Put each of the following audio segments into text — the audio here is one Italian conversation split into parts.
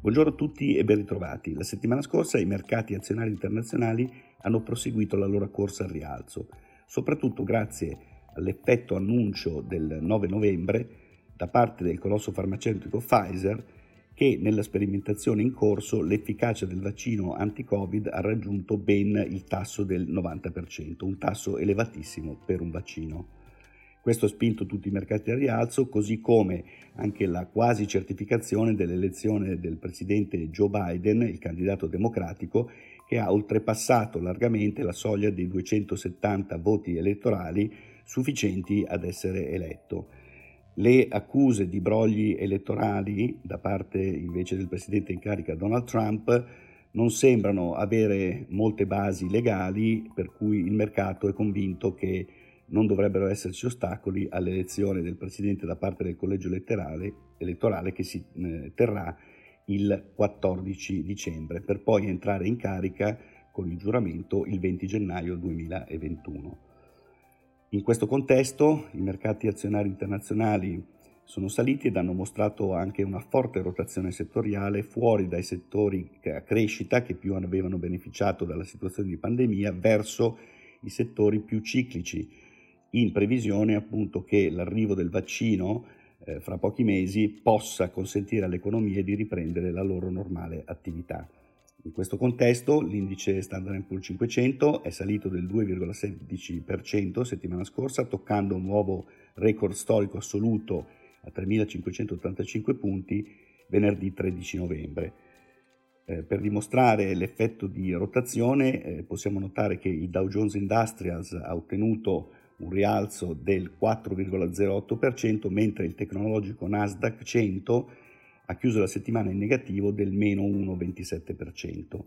Buongiorno a tutti e ben ritrovati. La settimana scorsa i mercati azionari internazionali hanno proseguito la loro corsa al rialzo, soprattutto grazie all'effetto annuncio del 9 novembre da parte del colosso farmaceutico Pfizer che nella sperimentazione in corso l'efficacia del vaccino anti-Covid ha raggiunto ben il tasso del 90%, un tasso elevatissimo per un vaccino. Questo ha spinto tutti i mercati al rialzo, così come anche la quasi certificazione dell'elezione del presidente Joe Biden, il candidato democratico, che ha oltrepassato largamente la soglia dei 270 voti elettorali sufficienti ad essere eletto. Le accuse di brogli elettorali da parte invece del presidente in carica Donald Trump non sembrano avere molte basi legali, per cui il mercato è convinto che non dovrebbero esserci ostacoli all'elezione del presidente da parte del collegio elettorale, che si eh, terrà il 14 dicembre, per poi entrare in carica con il giuramento il 20 gennaio 2021. In questo contesto i mercati azionari internazionali sono saliti ed hanno mostrato anche una forte rotazione settoriale fuori dai settori a crescita che più avevano beneficiato dalla situazione di pandemia verso i settori più ciclici, in previsione appunto che l'arrivo del vaccino eh, fra pochi mesi possa consentire alle economie di riprendere la loro normale attività. In questo contesto l'indice Standard Poor's 500 è salito del 2,16% settimana scorsa, toccando un nuovo record storico assoluto a 3.585 punti venerdì 13 novembre. Eh, per dimostrare l'effetto di rotazione eh, possiamo notare che il Dow Jones Industrials ha ottenuto un rialzo del 4,08%, mentre il tecnologico Nasdaq 100 ha chiuso la settimana in negativo del meno 1,27%.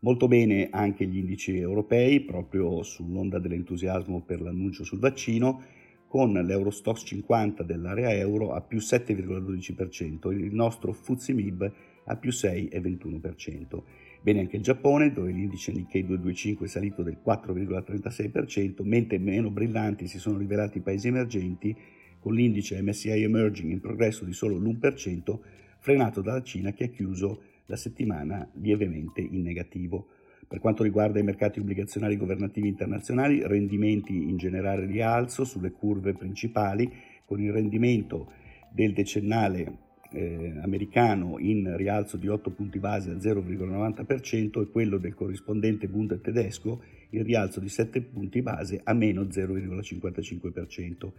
Molto bene anche gli indici europei, proprio sull'onda dell'entusiasmo per l'annuncio sul vaccino, con l'Eurostox 50 dell'area euro a più 7,12%, il nostro FTSE MIB a più 6,21%. Bene anche il Giappone, dove l'indice Nikkei 225 è salito del 4,36%, mentre meno brillanti si sono rivelati i paesi emergenti, con l'indice MSCI Emerging in progresso di solo l'1%, frenato dalla Cina che ha chiuso la settimana lievemente in negativo. Per quanto riguarda i mercati obbligazionari governativi internazionali, rendimenti in generale rialzo sulle curve principali, con il rendimento del decennale eh, americano in rialzo di 8 punti base al 0,90% e quello del corrispondente Bund tedesco in rialzo di 7 punti base a meno 0,55%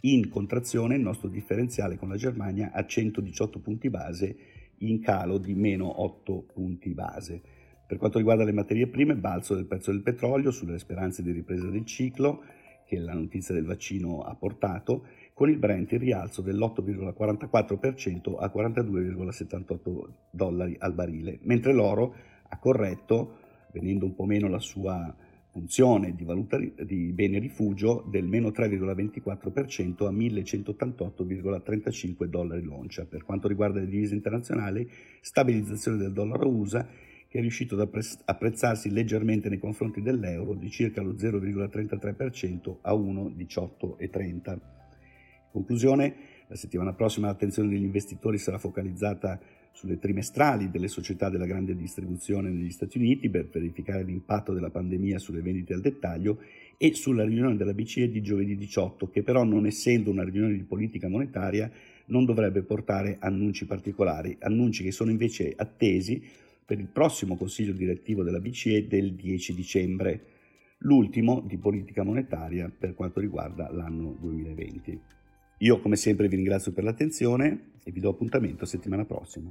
in contrazione il nostro differenziale con la Germania a 118 punti base in calo di meno 8 punti base. Per quanto riguarda le materie prime, balzo del prezzo del petrolio sulle speranze di ripresa del ciclo che la notizia del vaccino ha portato, con il Brent in rialzo dell'8,44% a 42,78 dollari al barile, mentre l'oro ha corretto, venendo un po' meno la sua funzione di, valuta, di bene rifugio del meno 3,24% a 1188,35 dollari l'oncia. Per quanto riguarda le divise internazionali, stabilizzazione del dollaro USA che è riuscito ad apprezzarsi leggermente nei confronti dell'euro di circa lo 0,33% a 1,1830. Conclusione, la settimana prossima l'attenzione degli investitori sarà focalizzata sulle trimestrali delle società della grande distribuzione negli Stati Uniti per verificare l'impatto della pandemia sulle vendite al dettaglio e sulla riunione della BCE di giovedì 18, che però non essendo una riunione di politica monetaria non dovrebbe portare annunci particolari, annunci che sono invece attesi per il prossimo Consiglio direttivo della BCE del 10 dicembre, l'ultimo di politica monetaria per quanto riguarda l'anno 2020. Io come sempre vi ringrazio per l'attenzione e vi do appuntamento settimana prossima.